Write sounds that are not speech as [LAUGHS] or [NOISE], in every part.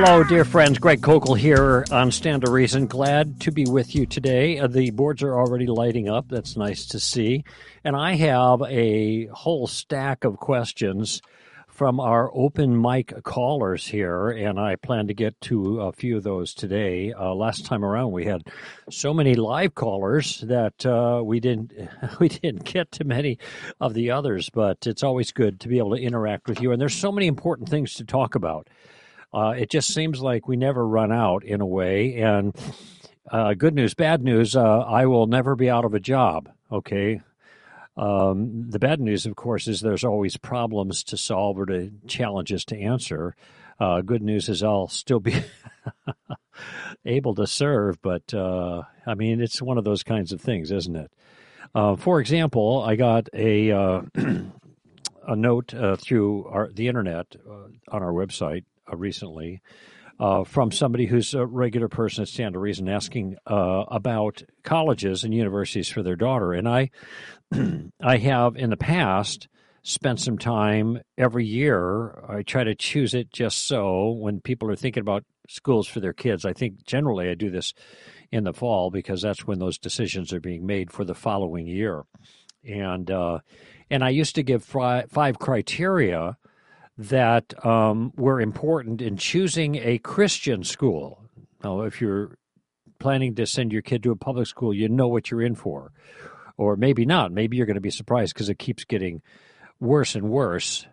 Hello, dear friends. Greg Koukl here on Stand to Reason. Glad to be with you today. Uh, the boards are already lighting up. That's nice to see. And I have a whole stack of questions from our open mic callers here, and I plan to get to a few of those today. Uh, last time around, we had so many live callers that uh, we didn't [LAUGHS] we didn't get to many of the others. But it's always good to be able to interact with you, and there's so many important things to talk about. Uh, it just seems like we never run out in a way. And uh, good news, bad news, uh, I will never be out of a job. Okay. Um, the bad news, of course, is there's always problems to solve or to challenges to answer. Uh, good news is I'll still be [LAUGHS] able to serve, but uh, I mean, it's one of those kinds of things, isn't it? Uh, for example, I got a [CLEARS THROAT] a note through our, the internet on our website uh, recently uh, from somebody who's a regular person at Stand to Reason asking uh, about colleges and universities for their daughter. And I, [CLEARS THROAT] I have in the past spent some time every year. I try to choose it just so when people are thinking about schools for their kids. I think generally I do this in the fall because that's when those decisions are being made for the following year. And uh, and I used to give five criteria that um, were important in choosing a Christian school. Now, if you're planning to send your kid to a public school, you know what you're in for. Or maybe not. Maybe you're going to be surprised because it keeps getting worse and worse.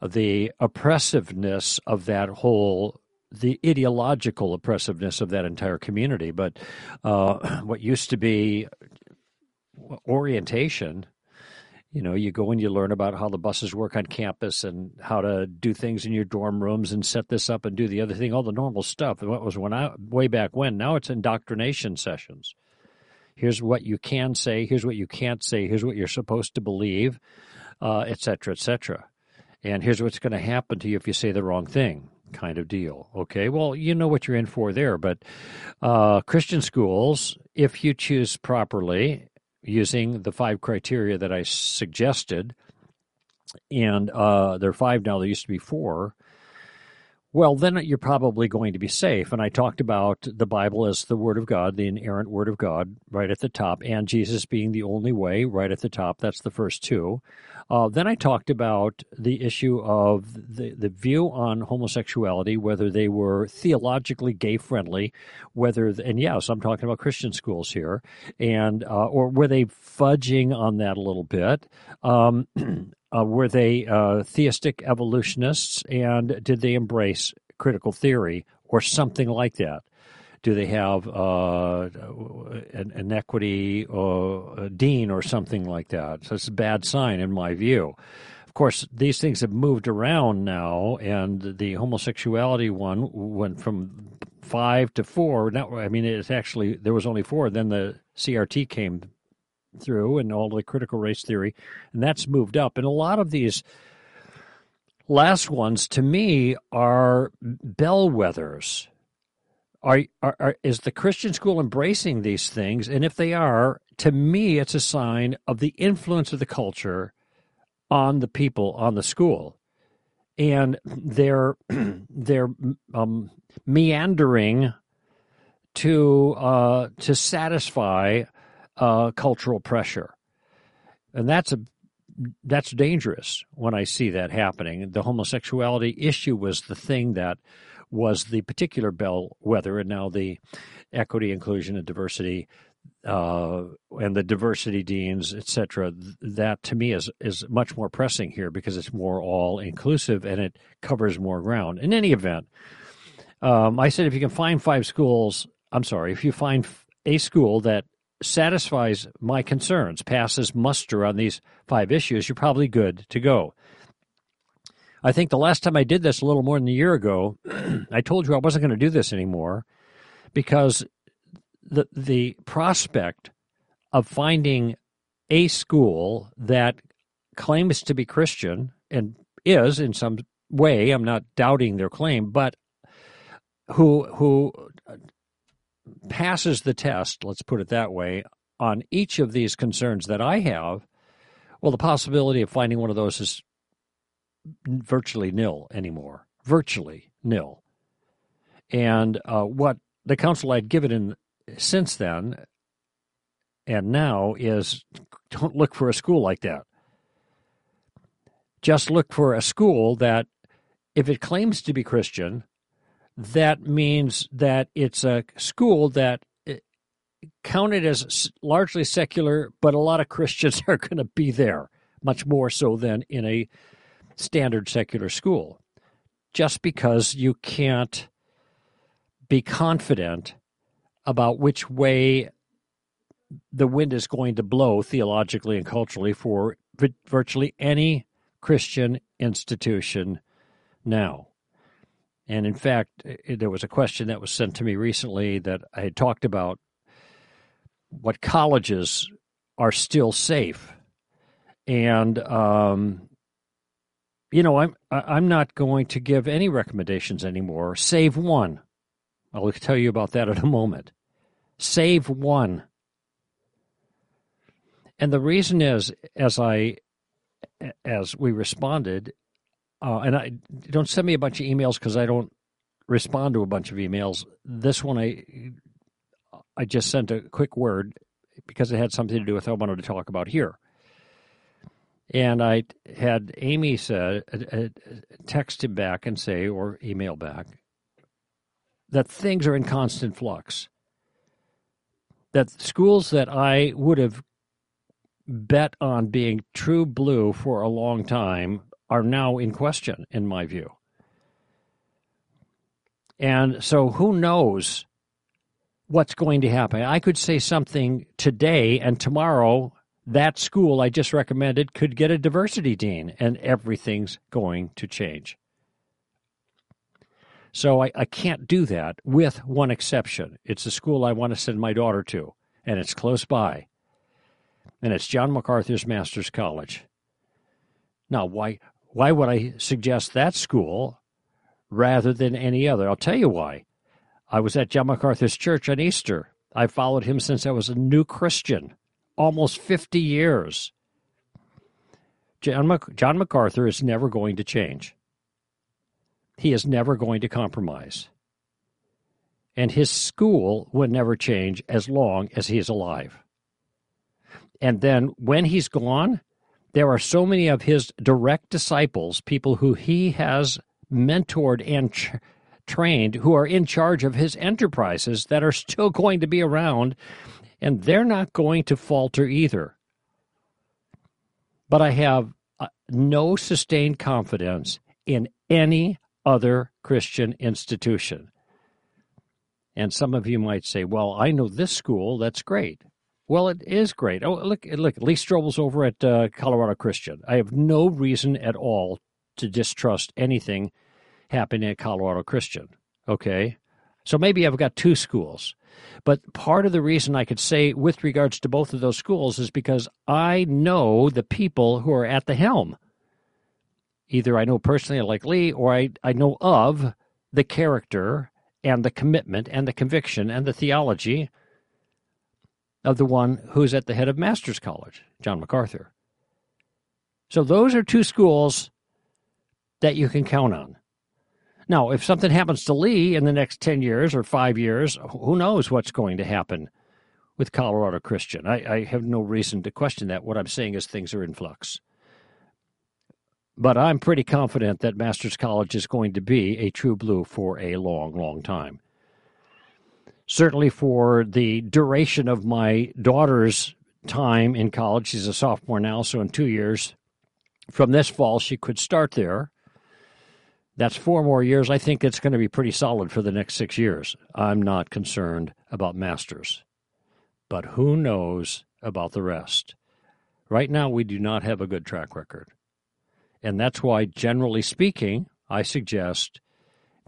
The oppressiveness of that whole, the ideological oppressiveness of that entire community. But uh, [CLEARS THROAT] what used to be orientation you know you go and you learn about how the buses work on campus and how to do things in your dorm rooms and set this up and do the other thing all the normal stuff. What was when I way back when. Now it's indoctrination sessions. Here's what you can say here's what you can't say here's what you're supposed to believe uh, et cetera et cetera. And here's what's going to happen to you if you say the wrong thing kind of deal. Okay well you know what you're in for there but uh, christian schools if you choose properly using the five criteria that I suggested, and uh, there are five now. There used to be four. Well, then you're probably going to be safe. And I talked about the Bible as the Word of God, the inerrant Word of God, right at the top, and Jesus being the only way, right at the top. That's the first two. Uh, then I talked about the issue of the, the view on homosexuality, whether they were theologically gay friendly, whether, and yes, I'm talking about Christian schools here, and uh, or were they fudging on that a little bit? Um, [CLEARS THROAT] uh, were they uh, theistic evolutionists, and did they embrace critical theory or something like that? Do they have uh, an, an equity or a dean or something like that? So it's a bad sign in my view. Of course, these things have moved around now, and the homosexuality one went from five to four. Now, I mean, it's actually there was only four. Then the CRT came through, and all the critical race theory, and that's moved up. And a lot of these last ones, to me, are bellwethers are, are, are, is the Christian school embracing these things? And if they are, to me, it's a sign of the influence of the culture on the people on the school, and they're [CLEARS THROAT] they're um, meandering to uh, to satisfy uh, cultural pressure, and that's a that's dangerous when I see that happening. The homosexuality issue was the thing that was the particular bellwether, and now the equity, inclusion, and diversity, uh, and the diversity deans, etc. That to me is is much more pressing here because it's more all inclusive and it covers more ground. In any event, um, I said if you can find five schools, I'm sorry, if you find a school that satisfies my concerns, passes muster on these five issues, you're probably good to go. I think the last time I did this a little more than a year ago, [CLEARS THROAT] I told you I wasn't going to do this anymore because the the prospect of finding a school that claims to be Christian and is in some way, I'm not doubting their claim, but who who passes the test, let's put it that way, on each of these concerns that I have, well, the possibility of finding one of those is virtually nil anymore. Virtually nil. And uh, what the counsel I'd given in since then and now is don't look for a school like that. Just look for a school that, if it claims to be Christian, that means that it's a school that eh, counted as largely secular, but a lot of Christians [LAUGHS] are going to be there, much more so than in a standard secular school. Just because you can't be confident about which way the wind is going to blow theologically and culturally for virtually any Christian institution now. And in fact, there was a question that was sent to me recently that I had talked about what colleges are still safe. And um, you know, I'm I'm not going to give any recommendations anymore, save one. I'll tell you about that in a moment. Save one. And the reason is, as I, as we responded, uh, and I don't send me a bunch of emails because I don't respond to a bunch of emails. This one I, I just sent a quick word because it had something to do with what I wanted to talk about here. And I had Amy said, uh, text him back and say, or email back, that things are in constant flux. That schools that I would have bet on being true blue for a long time are now in question, in my view. And so who knows what's going to happen? I could say something today, and tomorrow that school I just recommended could get a diversity dean, and everything's going to change. So I, I can't do that with one exception. It's a school I want to send my daughter to, and it's close by and it's John MacArthur's Master's College. Now, why why would I suggest that school rather than any other? I'll tell you why. I was at John MacArthur's church on Easter. I followed him since I was a new Christian, almost 50 years. John, Mac- John MacArthur is never going to change. He is never going to compromise. And his school will never change as long as he is alive. And then when he's gone, there are so many of his direct disciples, people who he has mentored and ch- trained, who are in charge of his enterprises that are still going to be around, and they're not going to falter either. But I have uh, no sustained confidence in any other Christian institution. And some of you might say, well, I know this school, that's great. Well, it is great. Oh, look, look, Lee Strobel's over at uh, Colorado Christian. I have no reason at all to distrust anything happening at Colorado Christian. Okay, so maybe I've got two schools, but part of the reason I could say with regards to both of those schools is because I know the people who are at the helm. Either I know personally, like Lee, or I, I know of the character and the commitment and the conviction and the theology of the one who's at the head of Master's College, John MacArthur. So those are two schools that you can count on. Now, if something happens to Lee in the next 10 years or five years, who knows what's going to happen with Colorado Christian? I, I have no reason to question that. What I'm saying is things are in flux. But I'm pretty confident that Master's College is going to be a true blue for a long, long time certainly for the duration of my daughter's time in college. She's a sophomore now, so in two years from this fall, she could start there. That's four more years. I think it's going to be pretty solid for the next six years. I'm not concerned about masters, but who knows about the rest? Right now, we do not have a good track record. And that's why, generally speaking, I suggest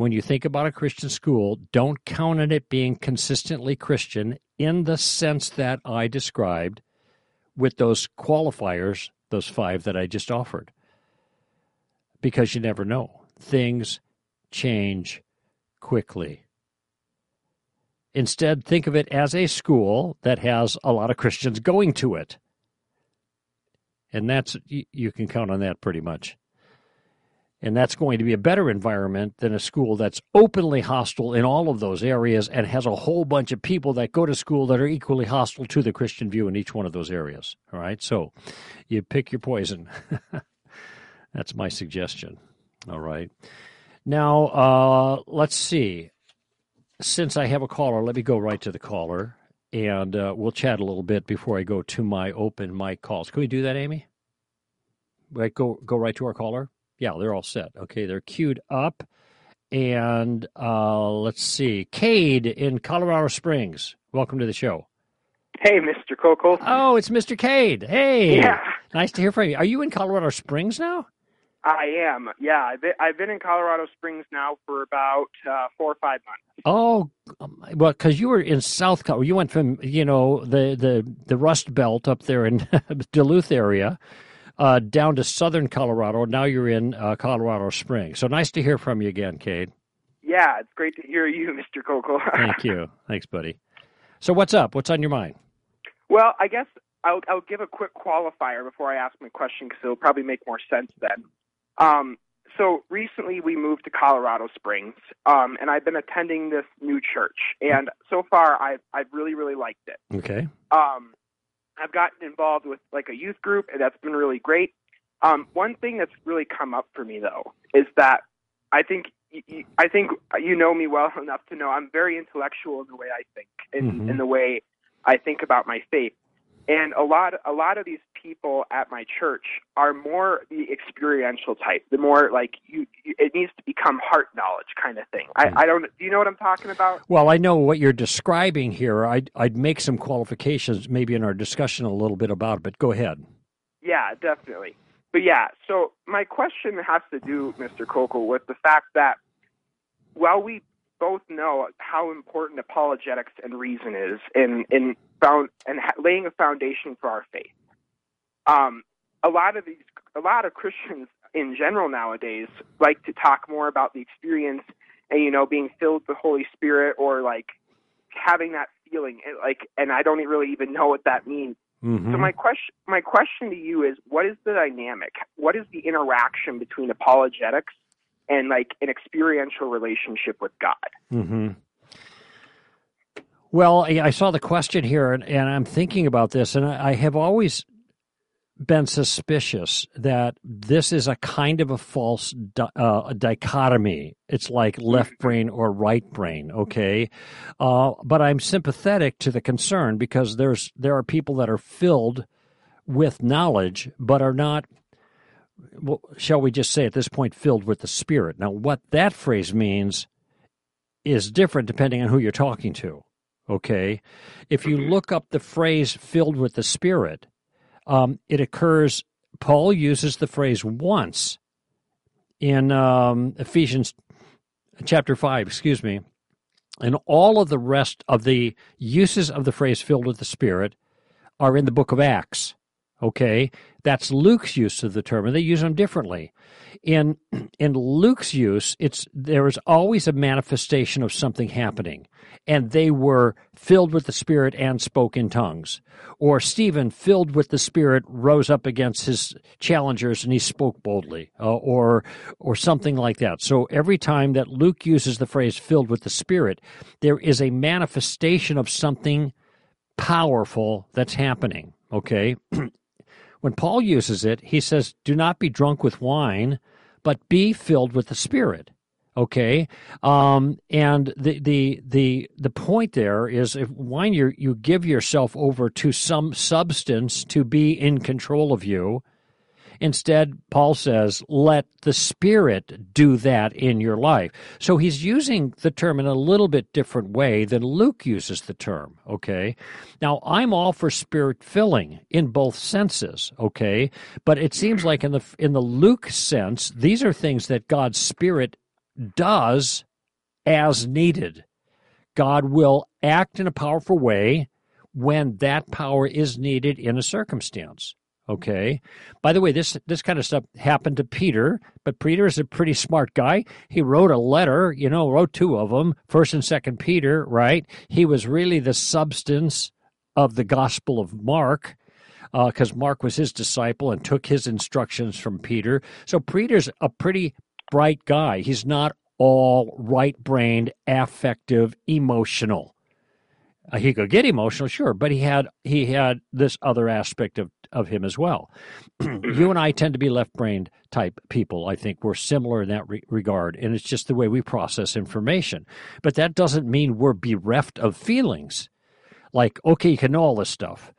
when you think about a Christian school, don't count on it being consistently Christian in the sense that I described with those qualifiers, those five that I just offered. Because you never know. Things change quickly. Instead, think of it as a school that has a lot of Christians going to it. And that's, you can count on that pretty much. And that's going to be a better environment than a school that's openly hostile in all of those areas and has a whole bunch of people that go to school that are equally hostile to the Christian view in each one of those areas. All right. So you pick your poison. [LAUGHS] that's my suggestion. All right. Now, uh, let's see. Since I have a caller, let me go right to the caller and uh, we'll chat a little bit before I go to my open mic calls. Can we do that, Amy? Right, go go right to our caller. Yeah, they're all set. Okay, they're queued up. And uh, let's see, Cade in Colorado Springs. Welcome to the show. Hey, Mr. Koukl. Oh, it's Mr. Cade. Hey. Yeah. Nice to hear from you. Are you in Colorado Springs now? I am. Yeah, I've been, I've been in Colorado Springs now for about uh, four or five months. Oh, well, because you were in South Colorado. You went from you know the the the Rust Belt up there in [LAUGHS] Duluth area. Uh, down to southern Colorado. Now you're in uh, Colorado Springs. So nice to hear from you again, Cade. Yeah, it's great to hear you, [LAUGHS] Mr. Koukl. Thank you. [LAUGHS] Thanks, buddy. So what's up? What's on your mind? Well, I guess I'll, I'll give a quick qualifier before I ask my question because it'll probably make more sense then. Um, so recently we moved to Colorado Springs, um, and I've been attending this new church, and so far I've I've really really liked it. Okay. Um, I've gotten involved with like a youth group, and that's been really great. Um, one thing that's really come up for me though is that I think I think you know me well [LAUGHS] enough to know I'm very intellectual in the way I think, in, Mhm. in the way I think about my faith. And a lot, a lot of these people at my church are more the experiential type. The more like you, you it needs to become heart knowledge kind of thing. I, I don't. Do you know what I'm talking about? Well, I know what you're describing here. I'd I'd make some qualifications maybe in our discussion a little bit about it, but go ahead. Yeah, definitely. But yeah, so my question has to do, Mr. Koukl, with the fact that while we both know how important apologetics and reason is in in found and laying a foundation for our faith, um, a lot of these, a lot of Christians in general nowadays like to talk more about the experience and you know being filled with the Holy Spirit or like having that feeling, and, like, and I don't really even know what that means. Mhm. So my question, my question to you is, what is the dynamic? What is the interaction between apologetics and like an experiential relationship with God? hmm Well, I I saw the question here, and, and I'm thinking about this, and I, I have always been suspicious that this is a kind of a false di- uh, dichotomy. It's like left brain or right brain, okay? Uh, but I'm sympathetic to the concern because there's there are people that are filled with knowledge, but are not. Well, shall we just say at this point, filled with the Spirit? Now, what that phrase means is different depending on who you're talking to. Okay. If you look up the phrase filled with the Spirit, um, it occurs, Paul uses the phrase once in um, Ephesians chapter 5, excuse me. And all of the rest of the uses of the phrase filled with the Spirit are in the book of Acts. Okay. That's Luke's use of the term, and they use them differently in [CLEARS THROAT] in Luke's use, it's there is always a manifestation of something happening, and they were filled with the Spirit and spoke in tongues. Or Stephen, filled with the Spirit, rose up against his challengers and he spoke boldly, uh, or or something like that. So every time that Luke uses the phrase "filled with the Spirit," there is a manifestation of something powerful that's happening. Okay. [CLEARS THROAT] when Paul uses it, he says, Do not be drunk with wine, but be filled with the Spirit. Okay, um, and the the the the point there is, if wine you you give yourself over to some substance to be in control of you. Instead, Paul says, let the Spirit do that in your life. So he's using the term in a little bit different way than Luke uses the term, okay? Now, I'm all for spirit filling in both senses, okay? But it seems like in the in the Luke sense, these are things that God's Spirit does as needed. God will act in a powerful way when that power is needed in a circumstance. Okay. By the way, this this kind of stuff happened to Peter, but Peter is a pretty smart guy. He wrote a letter, you know, wrote two of them, First and Second Peter. Right. He was really the substance of the Gospel of Mark, because Mark was his disciple and took his instructions from Peter. So Peter's a pretty bright guy. He's not all right brained, affective, emotional. Uh, he could get emotional, sure, but he had he had this other aspect of of him as well. [CLEARS THROAT] you and I tend to be left brained type people. I think we're similar in that re- regard, and it's just the way we process information. But that doesn't mean we're bereft of feelings. Like, okay, you can know all this stuff,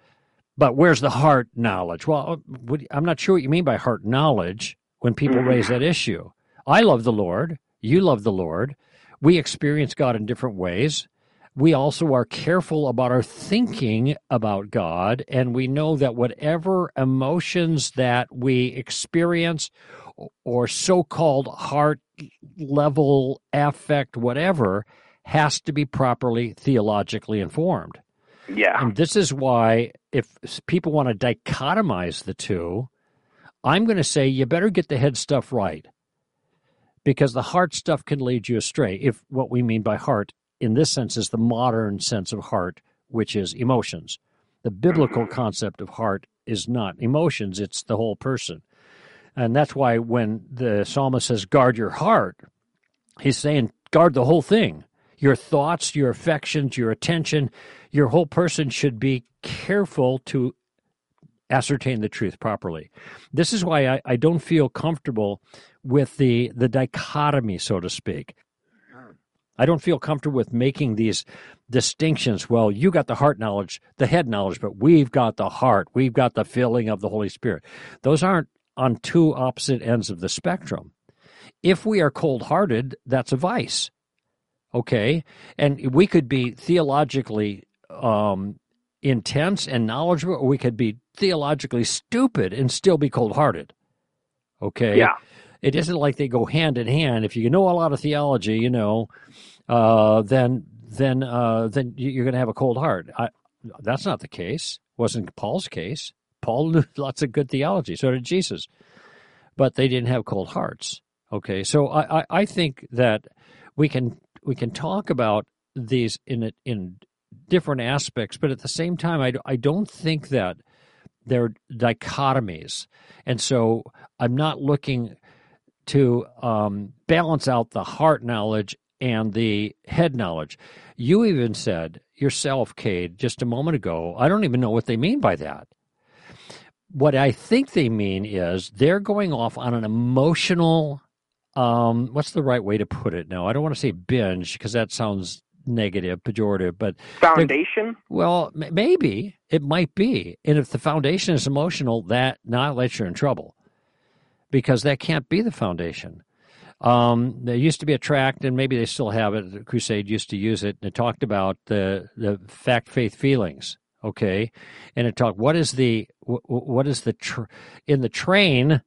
but where's the heart knowledge? Well, uh, I'm not sure what you mean by heart knowledge when people mm-hmm. raise that issue. I love the Lord. You love the Lord. We experience God in different ways we also are careful about our thinking about God, and we know that whatever emotions that we experience or so called heart level affect, whatever, has to be properly theologically informed. Yeah. And this is why, if people want to dichotomize the two, I'm going to say you better get the head stuff right because the heart stuff can lead you astray. If what we mean by heart in this sense is the modern sense of heart, which is emotions. The biblical mm-hmm. concept of heart is not emotions, it's the whole person. And that's why when the psalmist says, guard your heart, he's saying, guard the whole thing. Your thoughts, your affections, your attention, your whole person should be careful to ascertain the truth properly. This is why I, I don't feel comfortable with the, the dichotomy, so to speak. I don't feel comfortable with making these distinctions. Well, you got the heart knowledge, the head knowledge, but we've got the heart. We've got the filling of the Holy Spirit. Those aren't on two opposite ends of the spectrum. If we are cold hearted, that's a vice. Okay? And we could be theologically um, intense and knowledgeable, or we could be theologically stupid and still be cold hearted. Okay? Yeah. It isn't like they go hand in hand. If you know a lot of theology, you know, uh, then then uh, then you're going to have a cold heart. I, that's not the case. wasn't Paul's case. Paul knew [LAUGHS] lots of good theology. So did Jesus, but they didn't have cold hearts. Okay, so I, I, I think that we can we can talk about these in in different aspects, but at the same time, I, I don't think that they're dichotomies, and so I'm not looking to um, balance out the heart knowledge and the head knowledge. You even said yourself, Cade, just a moment ago, I don't even know what they mean by that. What I think they mean is they're going off on an emotional, um, what's the right way to put it now? I don't want to say binge because that sounds negative, pejorative, but foundation. Well, maybe it might be, and if the foundation is emotional, that now lets you in trouble because that can't be the foundation. Um, there used to be a tract, and maybe they still have it. Crusade used to use it, and it talked about the the fact, faith, feelings. Okay, and it talked what is the what is the tr- in the train,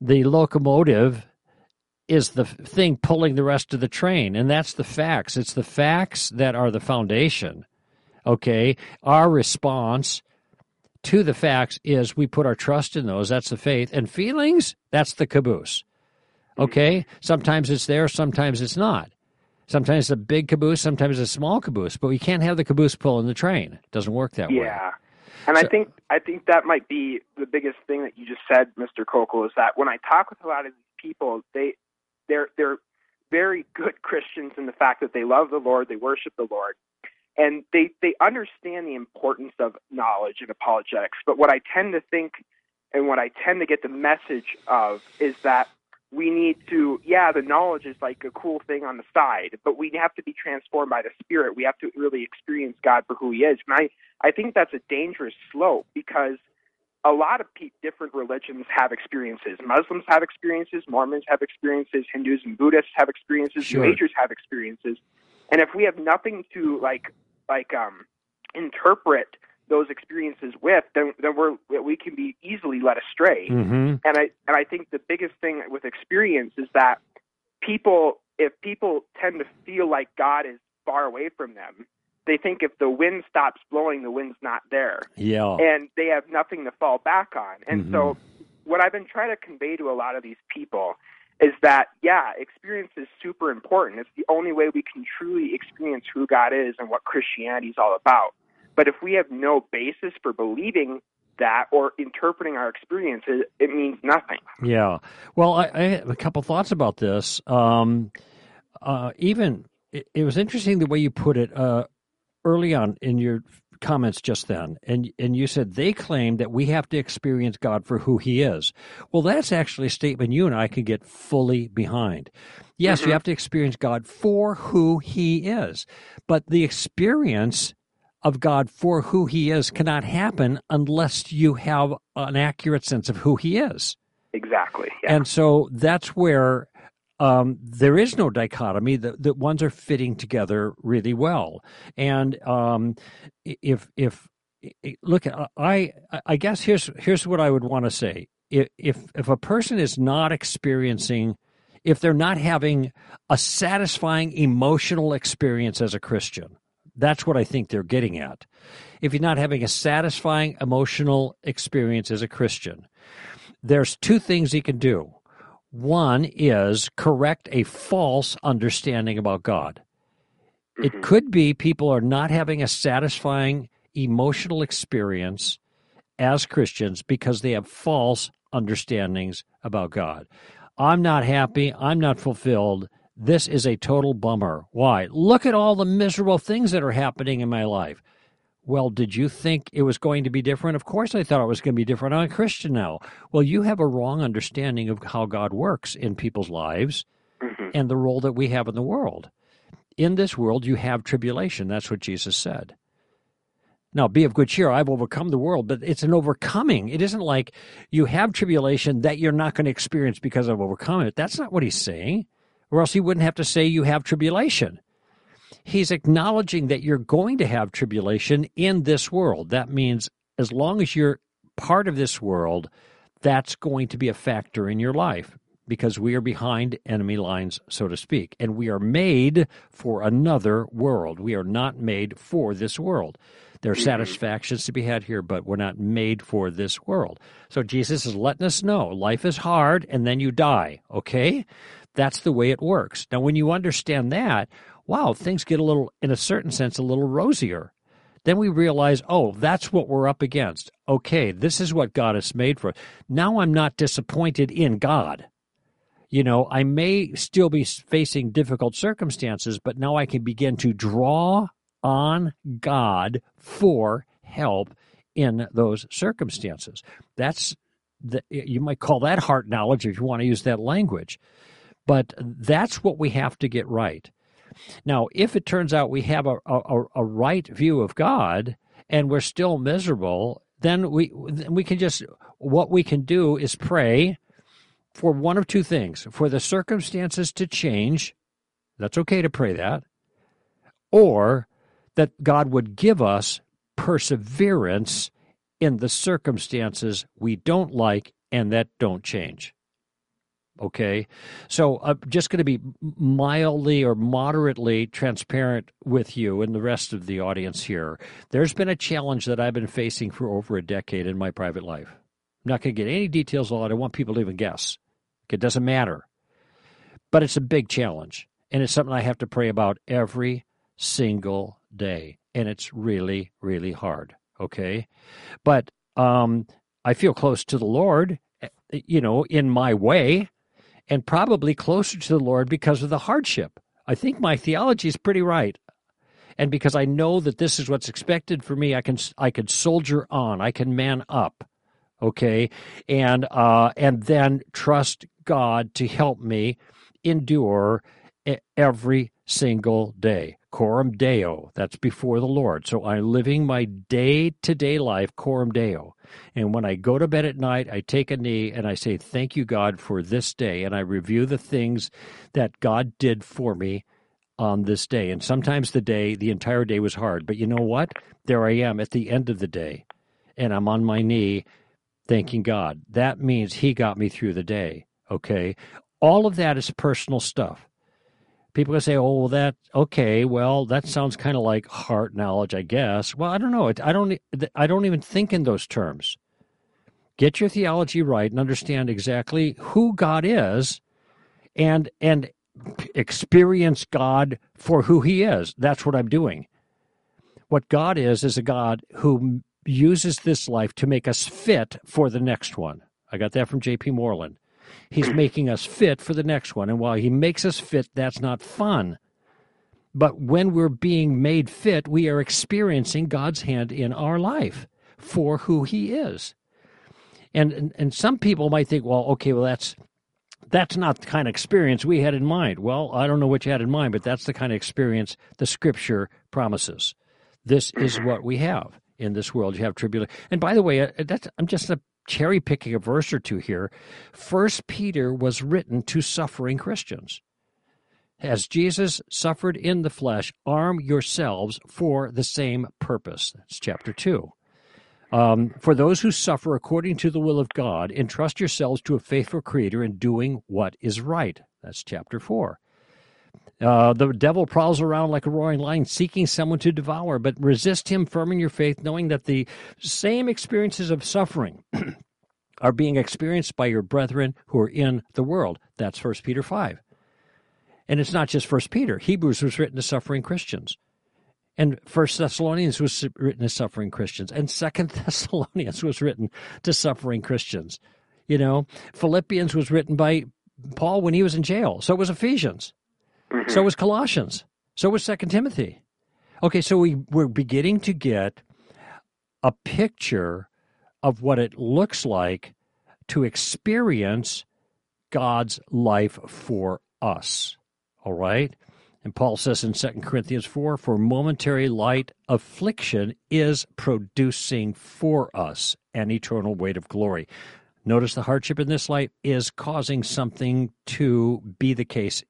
the locomotive is the thing pulling the rest of the train, and that's the facts. It's the facts that are the foundation. Okay, our response to the facts is we put our trust in those. That's the faith, and feelings. That's the caboose. Mm-hmm. Okay? Sometimes it's there, sometimes it's not. Sometimes it's a big caboose, sometimes it's a small caboose, but we can't have the caboose pulling the train. It doesn't work that yeah. way. Yeah. And so, I think I think that might be the biggest thing that you just said, Mr. Koukl, is that when I talk with a lot of these people, they they're they're very good Christians in the fact that they love the Lord, they worship the Lord, and they they understand the importance of knowledge and apologetics. But what I tend to think and what I tend to get the message of is that we need to yeah the knowledge is like a cool thing on the side but we have to be transformed by the spirit we have to really experience god for who he is and i i think that's a dangerous slope because a lot of pe- different religions have experiences muslims have experiences mormons have experiences hindus and buddhists have experiences sure. agers have experiences and if we have nothing to like like um interpret those experiences with, then, then we're we can be easily led astray. Mm-hmm. And I and I think the biggest thing with experience is that people, if people tend to feel like God is far away from them, they think if the wind stops blowing, the wind's not there. Yeah. And they have nothing to fall back on. And mm-hmm. so, what I've been trying to convey to a lot of these people is that yeah, experience is super important. It's the only way we can truly experience who God is and what Christianity is all about. But if we have no basis for believing that or interpreting our experiences, it means nothing. Yeah. Well, I, I have a couple thoughts about this. Um, uh, even it, it, was interesting the way you put it uh, early on in your comments just then, and and you said they claim that we have to experience God for who He is. Well, that's actually a statement you and I can get fully behind. Yes, mm-hmm. you have to experience God for who He is, but the experience of God for who He is cannot happen unless you have an accurate sense of who He is. Exactly. Yeah. And so that's where um, there is no dichotomy. The, the ones are fitting together really well. And um, if if look, I I guess here's here's what I would want to say. If if a person is not experiencing if they're not having a satisfying emotional experience as a Christian, that's what I think they're getting at. If you're not having a satisfying emotional experience as a Christian, there's two things you can do. One is correct a false understanding about God. It mm-hmm. could be people are not having a satisfying emotional experience as Christians because they have false understandings about God. I'm not happy. I'm not fulfilled. This is a total bummer. Why? Look at all the miserable things that are happening in my life. Well, did you think it was going to be different? Of course, I thought it was going to be different. I'm a Christian now. Well, you have a wrong understanding of how God works in people's lives mm-hmm. and the role that we have in the world. In this world, you have tribulation. That's what Jesus said. Now, be of good cheer. I've overcome the world, but it's an overcoming. It isn't like you have tribulation that you're not going to experience because I've overcome it. That's not what he's saying or else he wouldn't have to say you have tribulation. He's acknowledging that you're going to have tribulation in this world. That means as long as you're part of this world, that's going to be a factor in your life because we are behind enemy lines, so to speak. And we are made for another world. We are not made for this world. There are mm-hmm. satisfactions to be had here, but we're not made for this world. So Jesus is letting us know life is hard and then you die, okay? That's the way it works. Now, when you understand that, wow, things get a little, in a certain sense, a little rosier. Then we realize, oh, that's what we're up against. Okay, this is what God has made for. Now I'm not disappointed in God. You know, I may still be facing difficult circumstances, but now I can begin to draw on God for help in those circumstances. That's the, you might call that heart knowledge if you want to use that language. But that's what we have to get right. Now, if it turns out we have a, a, a right view of God and we're still miserable, then we we can just what we can do is pray for one of two things: for the circumstances to change. That's okay to pray that, or that God would give us perseverance in the circumstances we don't like and that don't change. Okay. So I'm just going to be mildly or moderately transparent with you and the rest of the audience here. There's been a challenge that I've been facing for over a decade in my private life. I'm not going to get any details on it. I want people to even guess. It doesn't matter. But it's a big challenge. And it's something I have to pray about every single day. And it's really, really hard. Okay. But um, I feel close to the Lord, eh, you know, in my way and probably closer to the Lord because of the hardship. I think my theology is pretty right. And because I know that this is what's expected for me, I can I can soldier on. I can man up. Okay? And uh and then trust God to help me endure every single day. Coram Deo, that's before the Lord. So I'm living my day to day life, Coram Deo. And when I go to bed at night, I take a knee and I say, Thank you, God, for this day. And I review the things that God did for me on this day. And sometimes the day, the entire day was hard. But you know what? There I am at the end of the day. And I'm on my knee thanking God. That means He got me through the day. Okay. All of that is personal stuff people can say, "Oh, well, that okay. Well, that sounds kind of like heart knowledge, I guess." Well, I don't know. I don't. I don't even think in those terms. Get your theology right and understand exactly who God is, and and experience God for who He is. That's what I'm doing. What God is is a God who uses this life to make us fit for the next one. I got that from J.P. Moreland. He's making us fit for the next one. And while he makes us fit, that's not fun. But when we're being made fit, we are experiencing God's hand in our life for who he is. And, and, and some people might think, well, okay, well, that's that's not the kind of experience we had in mind. Well, I don't know what you had in mind, but that's the kind of experience the scripture promises. This is what we have in this world. You have tribulation. And by the way, uh, that's, I'm just a cherry picking a verse or two here. First Peter was written to suffering Christians. As Jesus suffered in the flesh, arm yourselves for the same purpose. That's chapter 2. Um, for those who suffer according to the will of God, entrust yourselves to a faithful Creator in doing what is right. That's chapter 4. Uh, the devil prowls around like a roaring lion, seeking someone to devour, but resist him firm in your faith, knowing that the same experiences of suffering [CLEARS THROAT] are being experienced by your brethren who are in the world. That's 1 Peter 5. And it's not just First Peter. Hebrews was written to suffering Christians. And First Thessalonians was written to suffering Christians. And Second [LAUGHS] Thessalonians was written to suffering Christians. You know, Philippians was written by Paul when he was in jail. So was Ephesians. Mm-hmm. So was Colossians. So was Second Timothy. Okay, so we, we're beginning to get a picture of what it looks like to experience God's life for us. All right? And Paul says in 2 Corinthians 4 For momentary light affliction is producing for us an eternal weight of glory. Notice the hardship in this life is causing something to be the case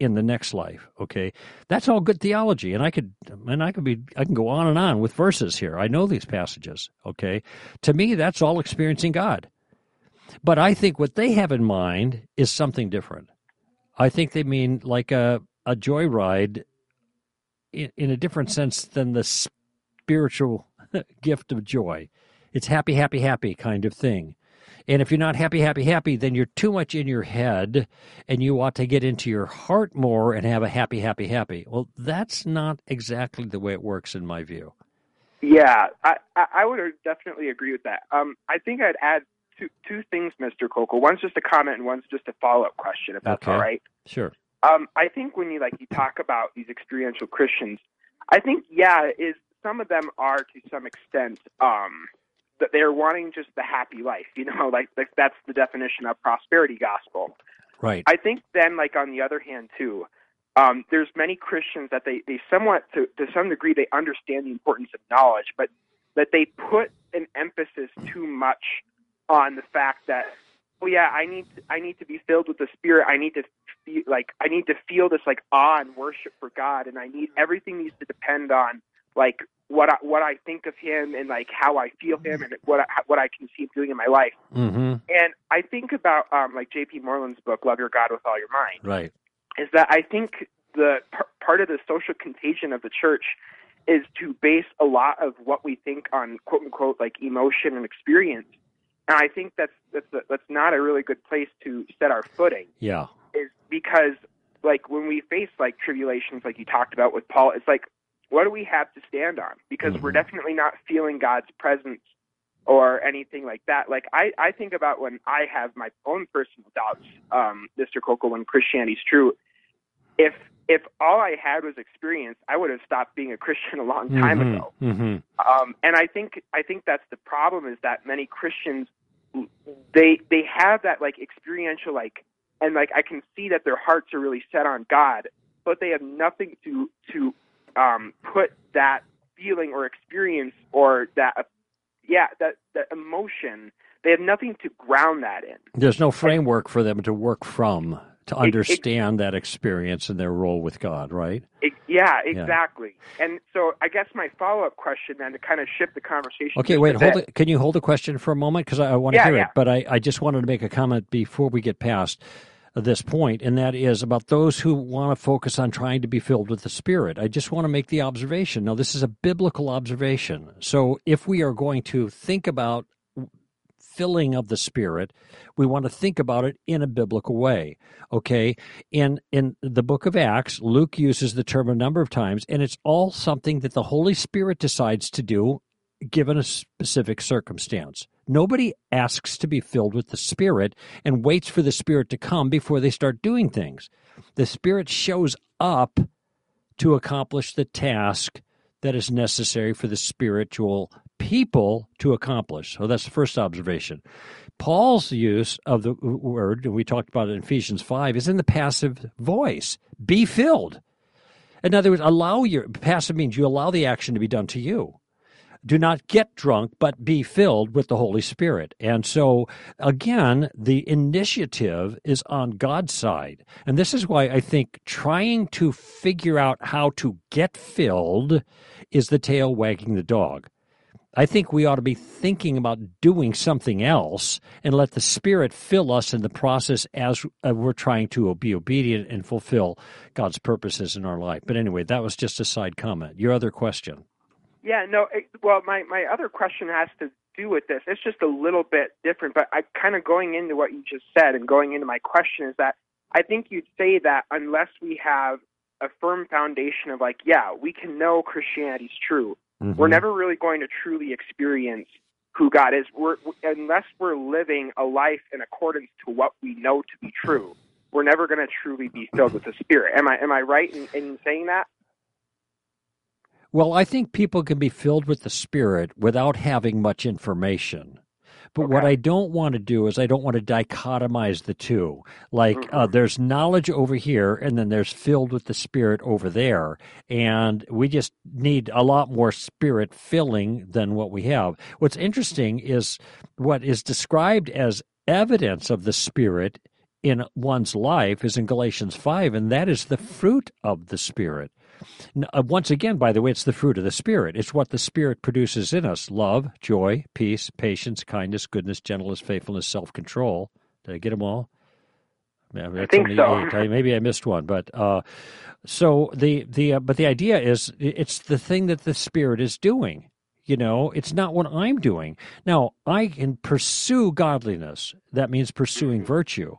in the next life. Okay, that's all good theology, and I could and I could be I can go on and on with verses here. I know these passages. Okay, to me that's all experiencing God. But I think what they have in mind is something different. I think they mean like a, a joyride in, in a different sense than the spiritual [LAUGHS] gift of joy. It's happy, happy, happy kind of thing. And if you're not happy, happy, happy, then you're too much in your head and you ought to get into your heart more and have a happy, happy, happy. Well, that's not exactly the way it works in my view. Yeah, I, I would definitely agree with that. Um, I think I'd add two two things, Mr. Koukl. One's just a comment and one's just a follow up question, if that's okay. all right. Sure. Um, I think when you like you talk about these experiential Christians, I think yeah, is some of them are to some extent um, that they're wanting just the happy life, you know, [LAUGHS] like, like that's the definition of prosperity gospel. Right. I think then, like on the other hand, too, um, there's many Christians that they they somewhat to to some degree they understand the importance of knowledge, but that they put an emphasis too much on the fact that oh yeah I need to, I need to be filled with the Spirit. I need to feel like I need to feel this like awe and worship for God, and I need everything needs to depend on like what I, what I think of him and like how I feel him and what I, what I can see him doing in my life. Mm-hmm. And I think about um, like J.P. Moreland's book, "Love Your God with All Your Mind." Right. Is that I think the p- part of the social contagion of the church is to base a lot of what we think on quote unquote like emotion and experience. And I think that's that's a, that's not a really good place to set our footing. Yeah. Is because like when we face like tribulations like you talked about with Paul, it's like what do we have to stand on? Because mm-hmm. we're definitely not feeling God's presence or anything like that. Like I, I think about when I have my own personal doubts, um, Mr. Koukl, when Christianity's true. If if all I had was experience, I would have stopped being a Christian a long time mm-hmm. ago. Mm-hmm. Um, and I think I think that's the problem is that many Christians they they have that like experiential like and like I can see that their hearts are really set on God, but they have nothing to to um, put that feeling or experience or that yeah that that emotion they have nothing to ground that in. There's no framework for them to work from to understand it, it, that experience and their role with god right? It, yeah exactly. Yeah. and so i guess my follow-up question then to kind of shift the conversation okay wait hold it. Can you hold the question for a moment? Because i, I want to yeah, hear yeah. it but I, I just wanted to make a comment before we get past this point, and that is about those who want to focus on trying to be filled with the Spirit. I just want to make the observation. Now, this is a biblical observation. So, if we are going to think about filling of the Spirit, we want to think about it in a biblical way. Okay, in in the book of Acts, Luke uses the term a number of times, and it's all something that the Holy Spirit decides to do given a specific circumstance. Nobody asks to be filled with the Spirit and waits for the Spirit to come before they start doing things. The Spirit shows up to accomplish the task that is necessary for the spiritual people to accomplish. So that's the first observation. Paul's use of the word, and we talked about it in Ephesians 5, is in the passive voice be filled. In other words, allow your passive means you allow the action to be done to you do not get drunk, but be filled with the Holy Spirit. And so, again, the initiative is on God's side. And this is why I think trying to figure out how to get filled is the tail wagging the dog. I think we ought to be thinking about doing something else and let the Spirit fill us in the process as uh, we're trying to be obedient and fulfill God's purposes in our life. But anyway, that was just a side comment. Your other question. Yeah, no. It, well, my my other question has to do with this. It's just a little bit different, but I kind of going into what you just said and going into my question is that I think you'd say that unless we have a firm foundation of like, yeah, we can know Christianity's true. Mm-hmm. We're never really going to truly experience who God is. We're unless we're living a life in accordance to what we know to be true. We're never going to truly be filled with the Spirit. Am I am I right in, in saying that? Well, I think people can be filled with the Spirit without having much information. But okay. what I don't want to do is I don't want to dichotomize the two. Like uh, mm-hmm. uh, there's knowledge over here, and then there's filled with the Spirit over there, and we just need a lot more Spirit filling than what we have. What's interesting is what is described as evidence of the Spirit in one's life is in Galatians five, and that is the fruit of the Spirit. Uh, once again, by the way, it's the fruit of the Spirit. It's what the Spirit produces in us love, joy, peace, patience, kindness, goodness, gentleness, faithfulness, self control. Did I get them all? I think so. maybe I missed one, but uh, so the the uh, but the idea is it's the thing that the Spirit is doing. You know, it's not what I'm doing. Now I can pursue godliness. That means pursuing mm-hmm. virtue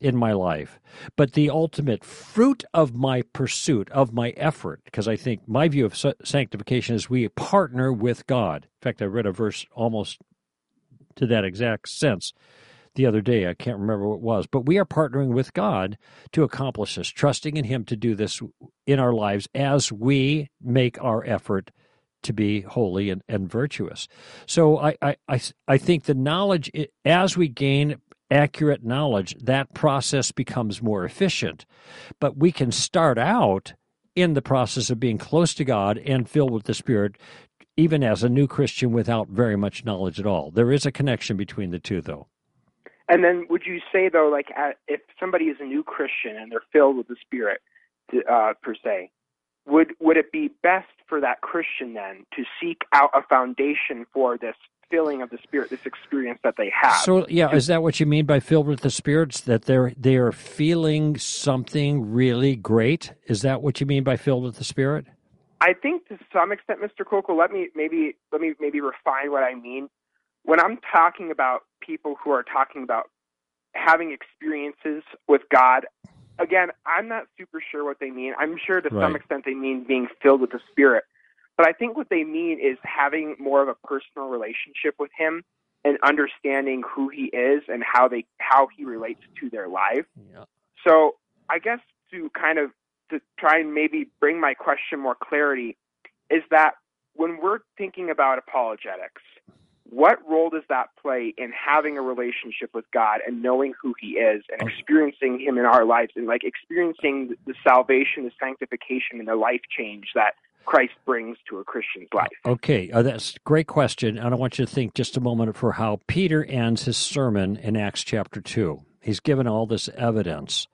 in my life. But the ultimate fruit of my pursuit, of my effort, because I think my view of sanctification is we partner with God. In fact, I read a verse almost to that exact sense the other day. I can't remember what it was, but we are partnering with God to accomplish this, trusting in Him to do this in our lives as we make our effort to be holy and, and virtuous. So I, I, I I think the knowledge, as we gain accurate knowledge, that process becomes more efficient. But we can start out in the process of being close to God and filled with the Spirit, even as a new Christian without very much knowledge at all. There is a connection between the two, though. And then, would you say, though, like if somebody is a new Christian and they're filled with the Spirit, uh, per se, would would it be best for that Christian then to seek out a foundation for this filling of the Spirit, this experience that they have. So, yeah, is that what you mean by filled with the spirits? That they're they are feeling something really great? Is that what you mean by filled with the Spirit? I think to some extent, Mr. Koukl. Let me maybe let me maybe refine what I mean. When I'm talking about people who are talking about having experiences with God, again, I'm not super sure what they mean. I'm sure to right. some extent they mean being filled with the Spirit. But I think what they mean is having more of a personal relationship with him and understanding who he is and how they how he relates to their life. Yeah. So I guess to kind of to try and maybe bring my question more clarity is that when we're thinking about apologetics, what role does that play in having a relationship with God and knowing who He is and experiencing Him in our lives and like experiencing the salvation, the sanctification, and the life change that Christ brings to a Christian's life? Okay, uh, that's a great question. And I want you to think just a moment for how Peter ends his sermon in Acts chapter 2. He's given all this evidence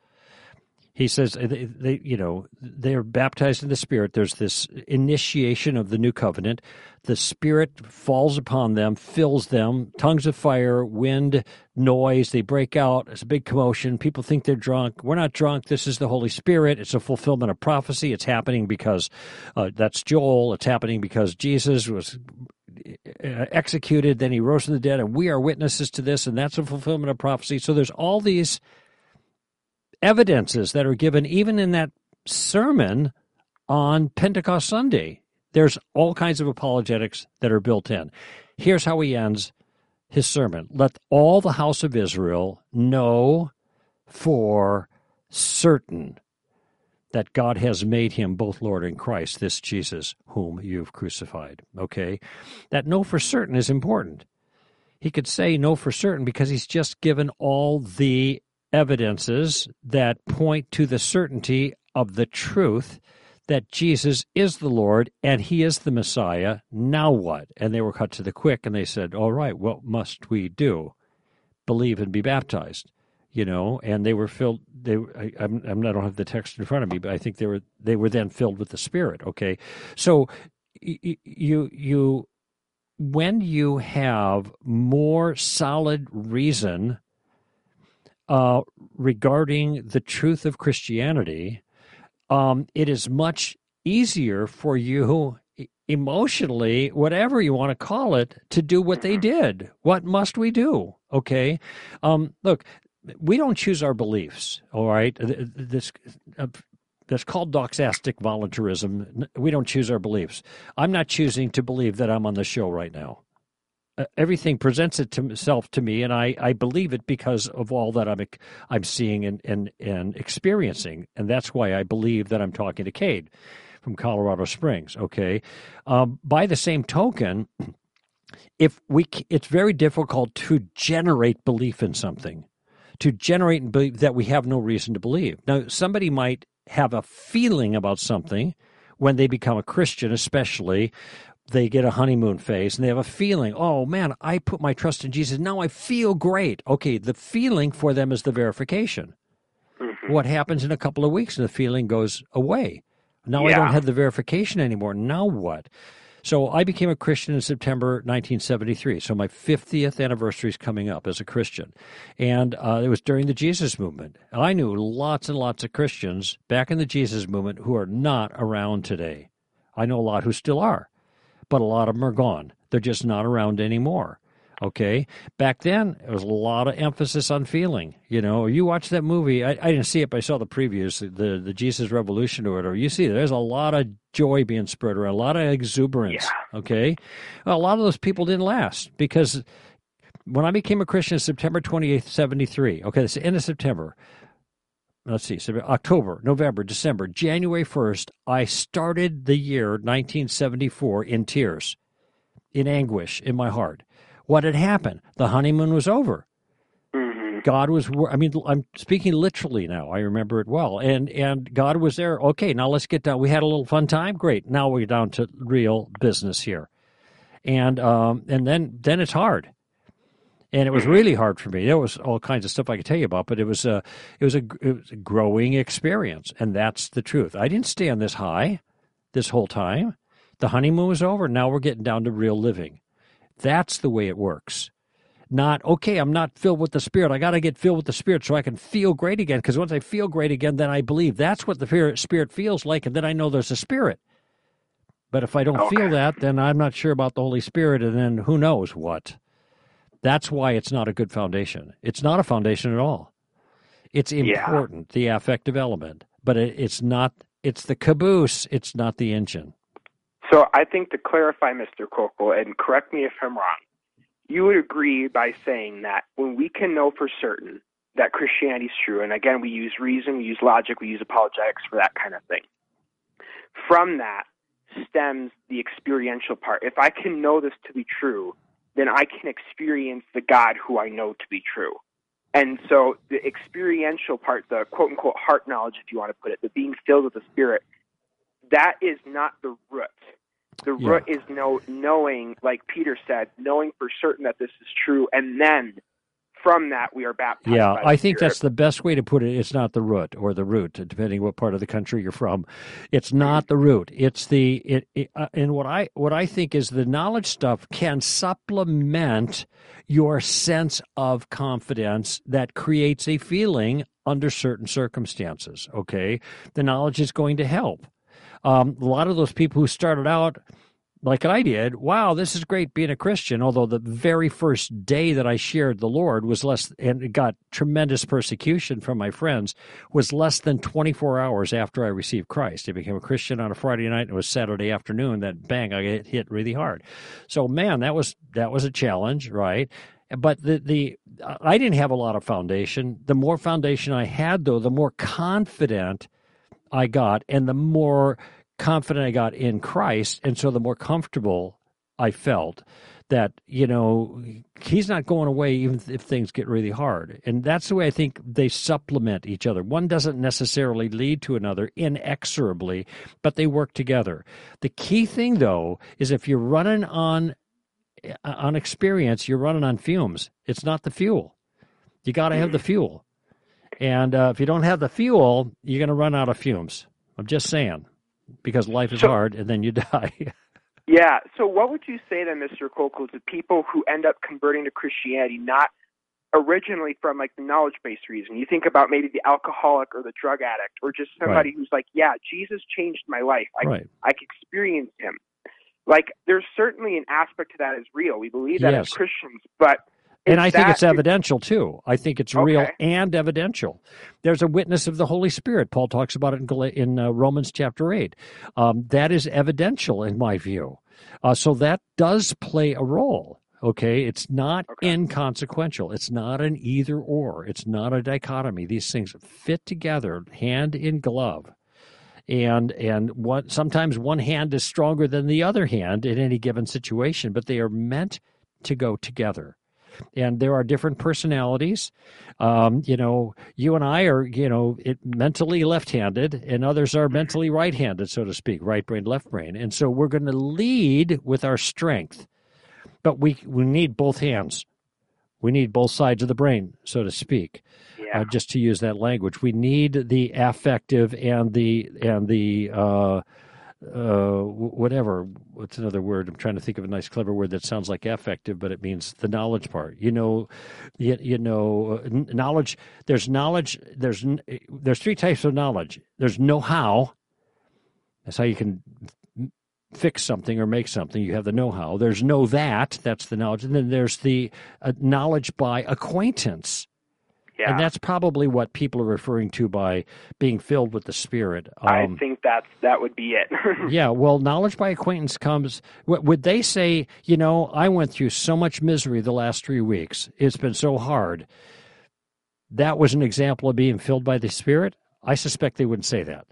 he says uh, they, they, you know they are baptized in the spirit. There's this initiation of the new covenant. The spirit falls upon them fills them tongues of fire wind noise. They break out. It's a big commotion. People think they're drunk. We're not drunk. This is the holy spirit. It's a fulfillment of prophecy. It's happening because uh, that's joel. It's happening because jesus was uh, executed. Then he rose from the dead and we are witnesses to this and that's a fulfillment of prophecy. So there's all these evidences that are given even in that sermon on Pentecost Sunday. There's all kinds of apologetics that are built in. Here's how he ends his sermon Let all the house of Israel know for certain that God has made him both Lord and Christ, this Jesus whom you've crucified. Okay? That know for certain is important. He could say know for certain because he's just given all the evidences that point to the certainty of the truth that Jesus is the Lord and he is the Messiah. Now what? And they were cut to the quick and they said, All right, what must we do? Believe and be baptized. You know, and they were filled. They, I, I'm, I don't have the text in front of me, but I think they were they were then filled with the Spirit. Okay, so you you when you have more solid reason uh, regarding the truth of Christianity, um, it is much easier for you emotionally, whatever you want to call it, to do what they did. What must we do? Okay. Um, look, we don't choose our beliefs. All right. This. Uh, that's called doxastic voluntarism. We don't choose our beliefs. I'm not choosing to believe that I'm on the show right now. Uh, everything presents itself to me, and I, I believe it because of all that I'm I'm seeing and, and and experiencing, and that's why I believe that I'm talking to Cade from Colorado Springs. Okay, um, by the same token, if we it's very difficult to generate belief in something, to generate and believe that we have no reason to believe. Now, somebody might have a feeling about something when they become a Christian, especially they get a honeymoon phase and they have a feeling, oh man, I put my trust in Jesus. Now I feel great. Okay, the feeling for them is the verification. Mm-hmm. What happens in a couple of weeks and the feeling goes away? Now yeah. I don't have the verification anymore. Now what? So I became a Christian in September 1973. So my 50th anniversary is coming up as a Christian. And uh, it was during the Jesus movement. And I knew lots and lots of Christians back in the Jesus movement who are not around today. I know a lot who still are but a lot of them are gone. They're just not around anymore. Okay. Back then, there was a lot of emphasis on feeling. You know, you watch that movie. I, I didn't see it, but I saw the previews, the the Jesus Revolution or whatever. You see, there's a lot of joy being spread around, a lot of exuberance. Yeah. Okay. A lot of those people didn't last because when I became a Christian, September 28th, 73. Okay, it's the end of September let's see, October, November, December, January 1st, I started the year 1974 in tears, in anguish in my heart. What had happened? The honeymoon was over. Mm-hmm. God was, I mean, I'm speaking literally now. I remember it well. And, and God was there. Okay, now let's get down. We had a little fun time. Great. Now we're down to real business here. And, um, and then, then it's hard and it was mm-hmm. really hard for me. There was all kinds of stuff I could tell you about, but it was a it was a, it was a growing experience, and that's the truth. I didn't stay on this high this whole time. The honeymoon was over. Now we're getting down to real living. That's the way it works. Not okay. I'm not filled with the Spirit. I got to get filled with the Spirit so I can feel great again. Because once I feel great again, then I believe that's what the Spirit feels like, and then I know there's a Spirit. But if I don't okay. feel that, then I'm not sure about the Holy Spirit, and then who knows what. That's why it's not a good foundation. It's not a foundation at all. It's important, yeah. the affective element, but it, it's not. It's the caboose. It's not the engine. So I think to clarify, Mr. Koukl, and correct me if I'm wrong, you would agree by saying that when we can know for certain that Christianity is true, and again, we use reason, we use logic, we use apologetics for that kind of thing. From that stems the experiential part. If I can know this to be true, then I can experience the God who I know to be true. And so the experiential part, the quote unquote heart knowledge, if you want to put it, the being filled with the Spirit, that is not the root. The yeah. root is no knowing, like Peter said, knowing for certain that this is true, and then from that we are baptized. Yeah, I think Spirit. that's the best way to put it. It's not the root or the root, depending what part of the country you're from. It's not the root. It's the it, it uh, and what I what I think is the knowledge stuff can supplement your sense of confidence that creates a feeling under certain circumstances. Okay, the knowledge is going to help. Um, a lot of those people who started out like I did, wow, this is great being a Christian. Although the very first day that I shared the Lord was less and got tremendous persecution from my friends was less than 24 hours after I received Christ. I became a Christian on a Friday night and it was Saturday afternoon that bang, I get hit really hard. So man, that was that was a challenge, right? But the the I didn't have a lot of foundation. The more foundation I had though, the more confident I got and the more confident I got in Christ, and so the more comfortable I felt that you know he's not going away even if things get really hard. And that's the way i think they supplement each other. One doesn't necessarily lead to another inexorably but they work together. The key thing though is if you're running on on experience you're running on fumes. It's not the fuel. You got to have the fuel. And uh, if you don't have the fuel you're going to run out of fumes. I'm just saying because life is so, hard and then you [LAUGHS] die. yeah. So, what would you say then, Mr. Koukl, to people who end up converting to Christianity not originally from like the knowledge based reason? You think about maybe the alcoholic or the drug addict or just somebody right. who's like, yeah, Jesus changed my life. I, right. I experience him. Like, there's certainly an aspect to that is real. We believe that yes. as Christians, but and I think it's evidential too. I think it's okay. real and evidential. There's a witness of the Holy Spirit. Paul talks about it in, in uh, Romans chapter 8. Um, that is evidential in my view. Uh, so that does play a role. Okay. It's not okay. inconsequential. It's not an either or. It's not a dichotomy. These things fit together hand in glove. And and what sometimes one hand is stronger than the other hand in any given situation, but they are meant to go together and there are different personalities. Um, you know, you and I are, you know, it, mentally left-handed, and others are mentally right-handed, so to speak, right brain, left brain, and so we're going to lead with our strength, but we we need both hands. We need both sides of the brain, so to speak. Yeah. Uh, just to use that language, we need the affective and the and the uh, uh, whatever. What's another word? I'm trying to think of a nice, clever word that sounds like affective, but it means the knowledge part. You know, you, you know, uh, knowledge. There's knowledge. There's there's three types of knowledge. There's know how. That's how you can fix something or make something. You have the know how. There's know that. That's the knowledge, and then there's the uh, knowledge by acquaintance. Yeah. And that's probably what people are referring to by being filled with the Spirit. Um, I think that's that would be it. [LAUGHS] yeah. Well, knowledge by acquaintance comes. Would they say, you know, I went through so much misery the last three weeks. It's been so hard. That was an example of being filled by the Spirit. I suspect they wouldn't say that.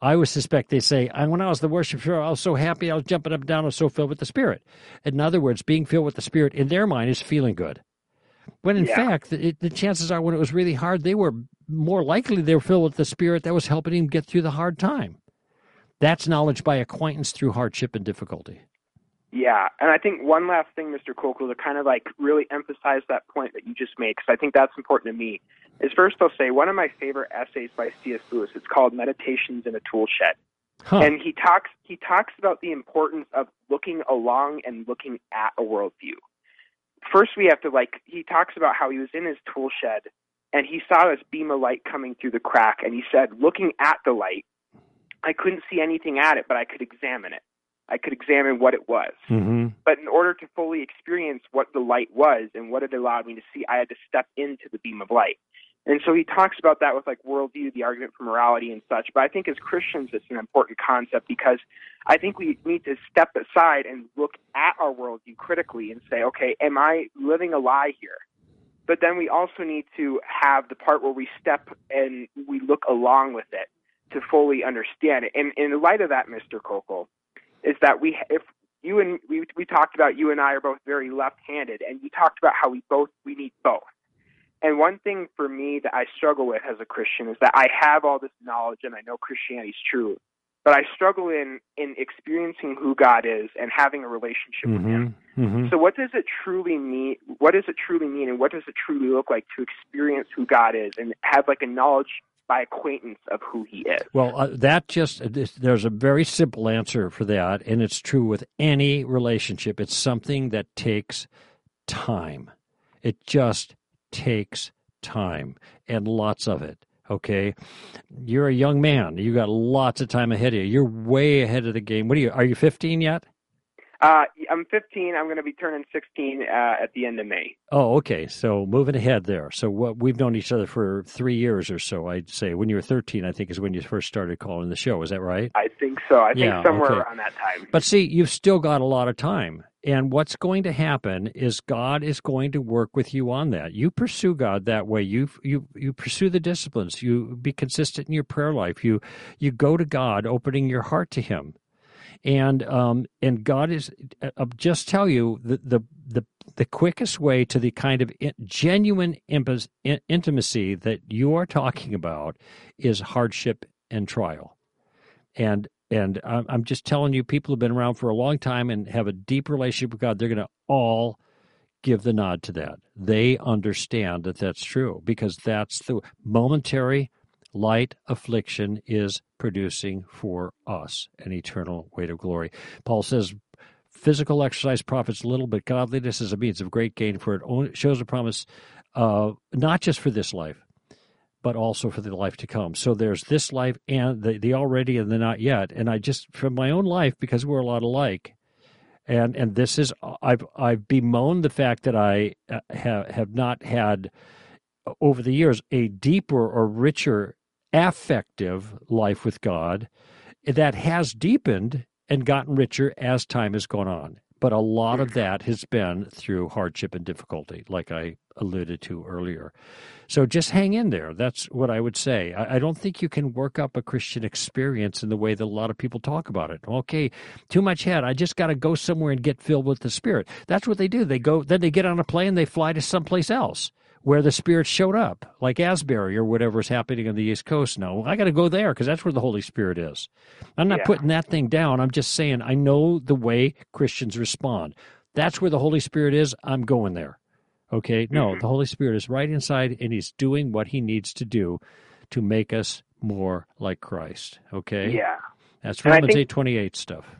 I would suspect they say, and when I was the worshiper, I was so happy, I was jumping up and down, I was so filled with the Spirit. In other words, being filled with the Spirit in their mind is feeling good. When in yeah. fact, the, the, chances are when it was really hard, they were more likely they were filled with the spirit that was helping him get through the hard time. That's knowledge by acquaintance through hardship and difficulty. Yeah, and I think one last thing, Mr. Koukl, to kind of like really emphasize that point that you just made, because I think that's important to me, is first I'll say one of my favorite essays by C.S. Lewis. It's called Meditations in a Tool Shed, huh. and he talks he talks about the importance of looking along and looking at a worldview first we have to like he talks about how he was in his tool shed and he saw this beam of light coming through the crack and he said looking at the light i couldn't see anything at it but i could examine it. I could examine what it was. Mm-hmm. but in order to fully experience what the light was and what it allowed me to see i had to step into the beam of light and so he talks about that with like worldview, the argument for morality and such. But I think as Christians, it's an important concept because I think we need to step aside and look at our worldview critically and say, okay, am I living a lie here? But then we also need to have the part where we step and we look along with it to fully understand it. And in the light of that, Mr. Koukl, is that we, if you and we, we talked about you and I are both very left-handed, and you talked about how we both we need both. And one thing for me that I struggle with as a Christian is that I have all this knowledge and I know Christianity is true, but I struggle in in experiencing who God is and having a relationship mm-hmm, with Him. Mm-hmm. So, what does it truly mean? What does it truly mean, and what does it truly look like to experience who God is and have like a knowledge by acquaintance of who He is? Well, uh, that just there's a very simple answer for that, and it's true with any relationship. It's something that takes time. It just takes time and lots of it. Okay, you're a young man. You got lots of time ahead of you. You're way ahead of the game. What are you? Are you 15 yet? Uh, I'm 15. I'm going to be turning 16 uh, at the end of May. Oh, okay. So moving ahead there. So what we've known each other for three years or so. I'd say when you were 13, I think is when you first started calling the show. Is that right? I think so. I Yeah, think somewhere okay. around that time. But see, you've still got a lot of time. And what's going to happen is God is going to work with you on that. You pursue God that way. You you you pursue the disciplines. You be consistent in your prayer life. You you go to God, opening your heart to Him, and um and God is. I'll just tell you the the the the quickest way to the kind of in- genuine intimacy that you are talking about is hardship and trial, and and I'm just telling you, people who've been around for a long time and have a deep relationship with God, they're going to all give the nod to that. They understand that that's true because that's the momentary light affliction is producing for us an eternal weight of glory. Paul says, physical exercise profits little, but godliness is a means of great gain, for it shows a promise uh, not just for this life, but also for the life to come. So there's this life and the, the already and the not yet. And I just, from my own life, because we're a lot alike, and and this is I've I've bemoaned the fact that I uh, have have not had over the years a deeper or richer affective life with God that has deepened and gotten richer as time has gone on. But a lot of that has been through hardship and difficulty, like I alluded to earlier. So just hang in there. That's what I would say. I, I don't think you can work up a Christian experience in the way that a lot of people talk about it. Okay, too much head. I just got to go somewhere and get filled with the Spirit. That's what they do. They go, then they get on a plane, they fly to someplace else where the Spirit showed up, like Asbury or whatever is happening on the East Coast now. I got to go there because that's where the Holy Spirit is. I'm not Yeah. putting that thing down. I'm just saying I know the way Christians respond. That's where the Holy Spirit is. I'm going there. Okay? No, Mhm. the Holy Spirit is right inside and He's doing what He needs to do to make us more like Christ. Okay? Yeah. That's And Romans think- eight twenty eight stuff.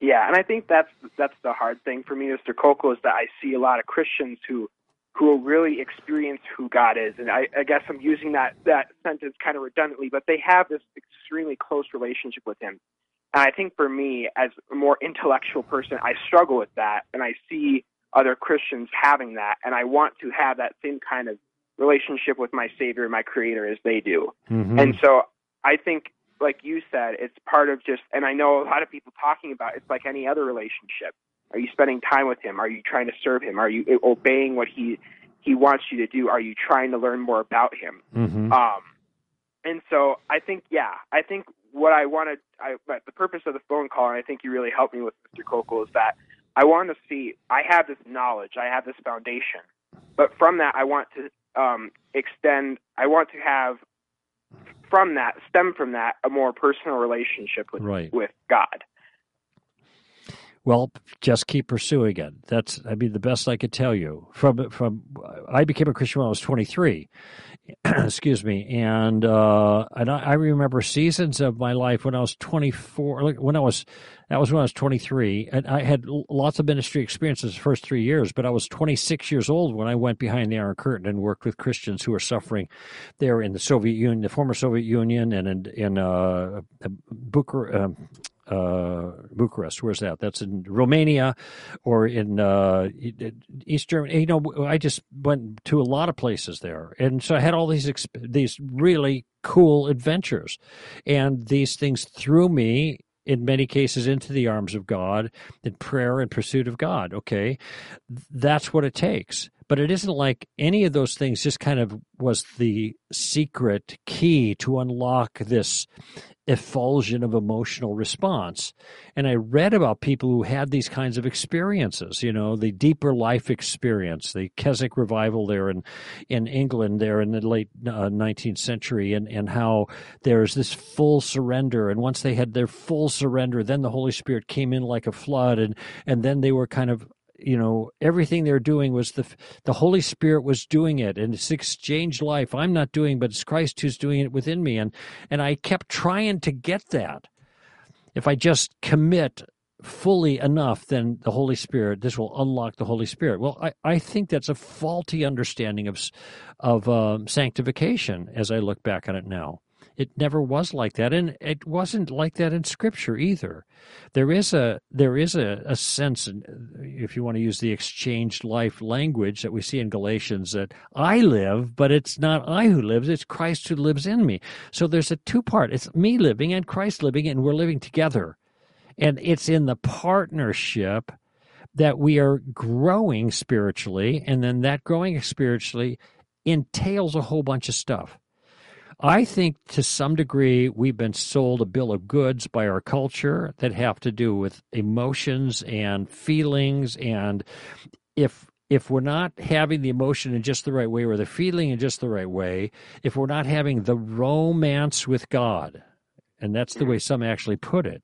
Yeah, and I think that's that's the hard thing for me, Mr. Koukl, is that I see a lot of Christians who who will really experience who God is, and I, I guess I'm using that that sentence kind of redundantly, but they have this extremely close relationship with Him. And I think for me, as a more intellectual person, I struggle with that, and I see other Christians having that, and I want to have that same kind of relationship with my Savior and my Creator as they do. Mhm. And so I think, like you said, it's part of just, and I know a lot of people talking about it's like any other relationship. Are you spending time with him? Are you trying to serve him? Are you obeying what he he wants you to do? Are you trying to learn more about him? Mhm. Um, and so I think, yeah, I think what I wanted, I, but the purpose of the phone call, and I think you really helped me with Mr. Koukl, is that I want to see, I have this knowledge, I have this foundation, but from that, I want to um, extend, I want to have from that, stem from that, a more personal relationship with Right. with God. Well, just keep pursuing it. That's, I mean, the best I could tell you. From from, I became a Christian when I was 23. [CLEARS THROAT] Excuse me, and uh, and I, I remember seasons of my life when I was 24. like, When I was, that was when I was 23, and I had lots of ministry experiences the first three years. But I was 26 years old when I went behind the Iron Curtain and worked with Christians who were suffering there in the Soviet Union, the former Soviet Union, and in in uh, Bucharest. Um, uh, Bucharest. Where's that? That's in Romania or in uh, East Germany. You know, I just went to a lot of places there, and so I had all these exp- these really cool adventures, and these things threw me. In many cases, into the arms of God in prayer and pursuit of God. Okay, that's what it takes. But it isn't like any of those things just kind of was the secret key to unlock this effulsion of emotional response. And I read about people who had these kinds of experiences, you know, the deeper life experience, the Keswick revival there in, in England there in the late uh, 19th century, and, and how there's this full surrender. And once they had their full surrender, then the Holy Spirit came in like a flood, and, and then they were kind of you know everything they're doing was the the holy spirit was doing it and it's exchanged life. I'm not doing but it's christ who's doing it within me and and i kept trying to get that. If i just commit fully enough then the holy spirit this will unlock the holy spirit. Well i, I think that's a faulty understanding of of um, sanctification as i look back on it now It never was like that, and it wasn't like that in Scripture either. There is a there is a, a sense, uh, if you want to use the exchanged life language that we see in Galatians, that I live, but it's not I who lives; it's Christ who lives in me. So there's a two part. It's me living and Christ living, and we're living together, and it's in the partnership that we are growing spiritually, and then that growing spiritually entails a whole bunch of stuff. I think to some degree we've been sold a bill of goods by our culture that have to do with emotions and feelings and if if we're not having the emotion in just the right way or the feeling in just the right way, if we're not having the romance with God, and that's the mm-hmm. way some actually put it,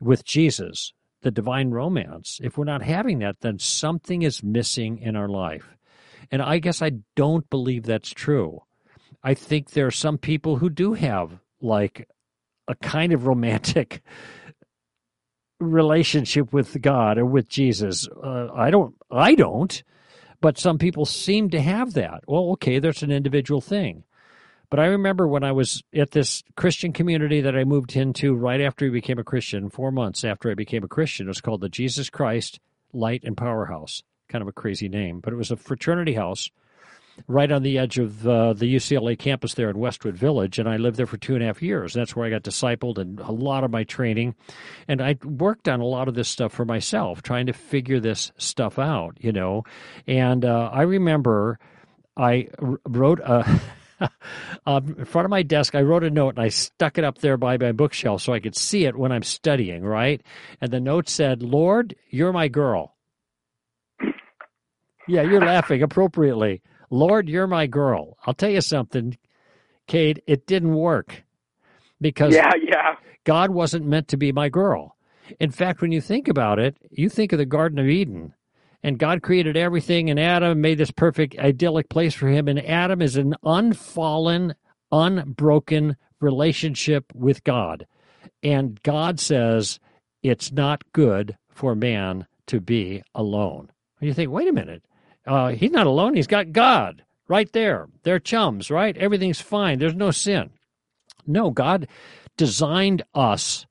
with Jesus, the divine romance, if we're not having that, then something is missing in our life. And I guess I don't believe that's true. I think there are some people who do have like a kind of romantic [LAUGHS] relationship with God or with Jesus. Uh, I don't. I don't. But some people seem to have that. Well, okay, that's an individual thing. But I remember when I was at this Christian community that I moved into right after I became a Christian, four months after I became a Christian. It was called the Jesus Christ Light and Powerhouse. Kind of a crazy name, but it was a fraternity house right on the edge of uh, the UCLA campus there in Westwood Village, and I lived there for two and a half years. That's where I got discipled and a lot of my training, and I worked on a lot of this stuff for myself, trying to figure this stuff out, you know. And uh, I remember I wrote a. [LAUGHS] um, in front of my desk, I wrote a note and I stuck it up there by my bookshelf so I could see it when I'm studying, right? And the note said, Lord, you're my girl. Yeah, you're laughing appropriately. Lord, you're my girl. I'll tell you something, Cade, it didn't work because yeah, yeah. God wasn't meant to be my girl. In fact, when you think about it, you think of the Garden of Eden, and God created everything, and Adam made this perfect, idyllic place for him. And Adam is an unfallen, unbroken relationship with God. And God says it's not good for man to be alone. And you think, wait a minute, uh, he's not alone. He's got God right there. They're chums, right? Everything's fine. There's no sin. No, God designed us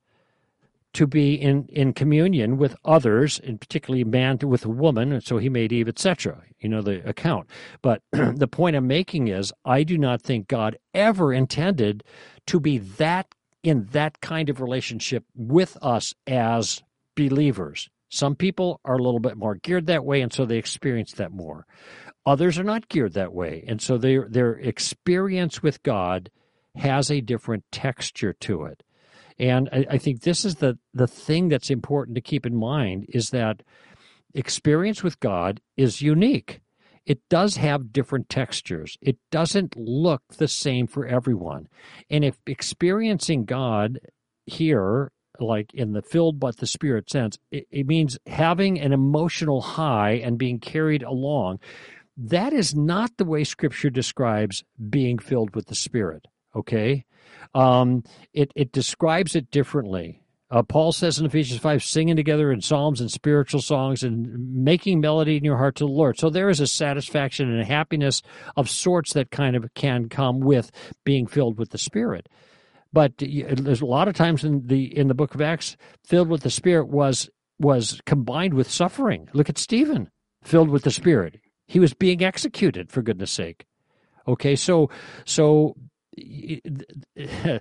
to be in, in communion with others, and particularly man with a woman, and so he made Eve, etc. You know the account. But [CLEARS THROAT] the point I'm making is I do not think God ever intended to be that in that kind of relationship with us as believers. Some people are a little bit more geared that way, and so they experience that more. Others are not geared that way, and so their their experience with God has a different texture to it. And I, I think this is the the thing that's important to keep in mind is that experience with God is unique. It does have different textures. It doesn't look the same for everyone. And if experiencing God here like in the filled but the spirit sense it, it, means having an emotional high and being carried along. That is not the way scripture describes being filled with the spirit okay? Um, it, it describes it differently. Uh, paul says in ephesians 5 singing together in psalms and spiritual songs and making melody in your heart to the lord. So there is a satisfaction and a happiness of sorts that kind of can come with being filled with the spirit but there's a lot of times in the in the book of Acts, filled with the Spirit was was combined with suffering. Look at Stephen, filled with the Spirit. He was being executed for goodness sake. Okay, so so [LAUGHS]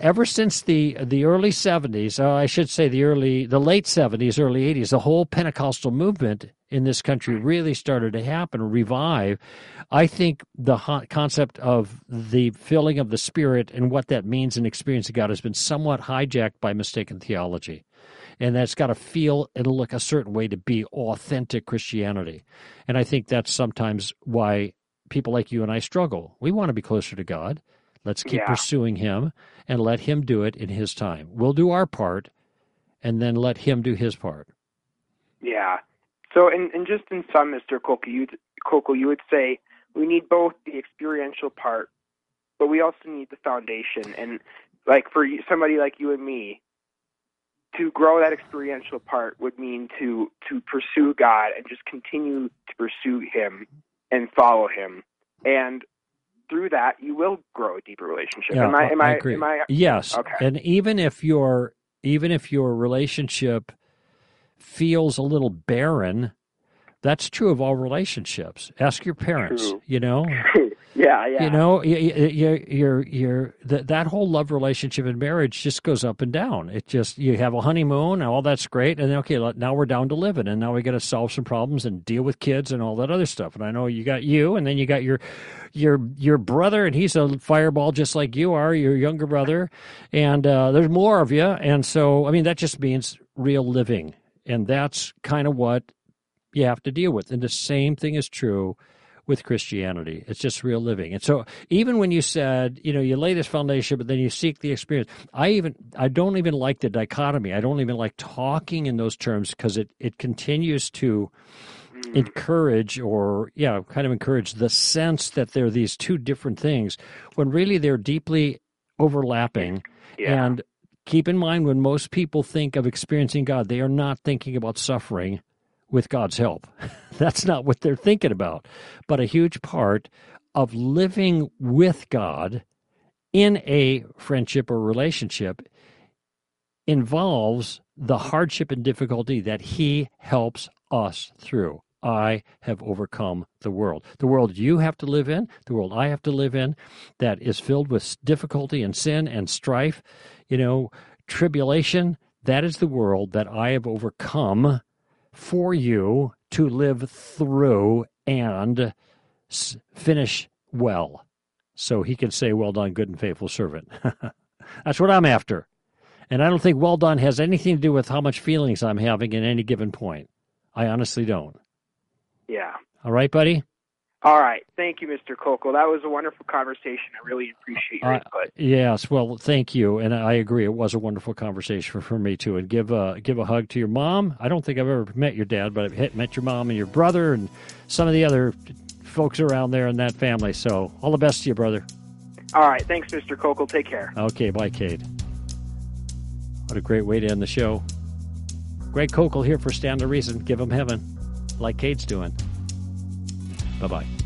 ever since the the early 70s, uh, I should say the early the late 70s, early 80s, the whole Pentecostal movement in this country really started to happen, revive. I think the concept of the filling of the Spirit and what that means in experience of God has been somewhat hijacked by mistaken theology. And that's got to feel and look a certain way to be authentic Christianity. And I think that's sometimes why people like you and I struggle. We want to be closer to God. Let's keep yeah. pursuing Him and let Him do it in His time. We'll do our part and then let Him do His part. Yeah. So, and, and just in sum, Mr. Koukl, you Koukl, you would say we need both the experiential part, but we also need the foundation. And like for somebody like you and me, to grow that experiential part would mean to to pursue God and just continue to pursue Him and follow Him. And through that, you will grow a deeper relationship. Yeah, am I? Am I I? agree. Am I? Yes. Okay. And even if your even if your relationship feels a little barren, that's true of all relationships. Ask your parents. True. You know, [LAUGHS] yeah, yeah. you know, you, you, you're you're that that whole love relationship in marriage just goes up and down. It just you have a honeymoon, and all that's great, and then okay, now we're down to living, and now we got to solve some problems and deal with kids and all that other stuff. And I know you got you, and then you got your your your brother, and he's a fireball just like you are, your younger brother, and uh, there's more of you, and so I mean that just means real living, and that's kind of what you have to deal with. And the same thing is true with Christianity. It's just real living. And so even when you said, you know, you lay this foundation, but then you seek the experience, I even I don't even like the dichotomy. I don't even like talking in those terms because it, it continues to encourage or yeah, kind of encourage the sense that they're these two different things when really they're deeply overlapping. yeah. And keep in mind when most people think of experiencing God, they are not thinking about suffering with God's help. [LAUGHS] That's not what they're thinking about. But a huge part of living with God in a friendship or relationship involves the hardship and difficulty that He helps us through. I have overcome the world. The world you have to live in, the world I have to live in, that is filled with difficulty and sin and strife, you know, tribulation. That is the world that I have overcome for you to live through and s- finish well. So he can say, Well done, good and faithful servant. [LAUGHS] That's what I'm after. And I don't think well done has anything to do with how much feelings I'm having at any given point. I honestly don't. yeah. All right, buddy? All right. Thank you, Mr. Koukl. That was a wonderful conversation. I really appreciate your Uh, input. Yes, well, thank you, and I agree. It was a wonderful conversation for, me too. And give a give a hug to your mom. I don't think I've ever met your dad, but I've met your mom and your brother and some of the other folks around there in that family. So all the best to you, brother. All right. Thanks, Mr. Koukl. Take care. Okay, bye, Cade. What a great way to end the show. Greg Koukl here for Stand to Reason. Give him heaven, like Cade's doing. Bye bye.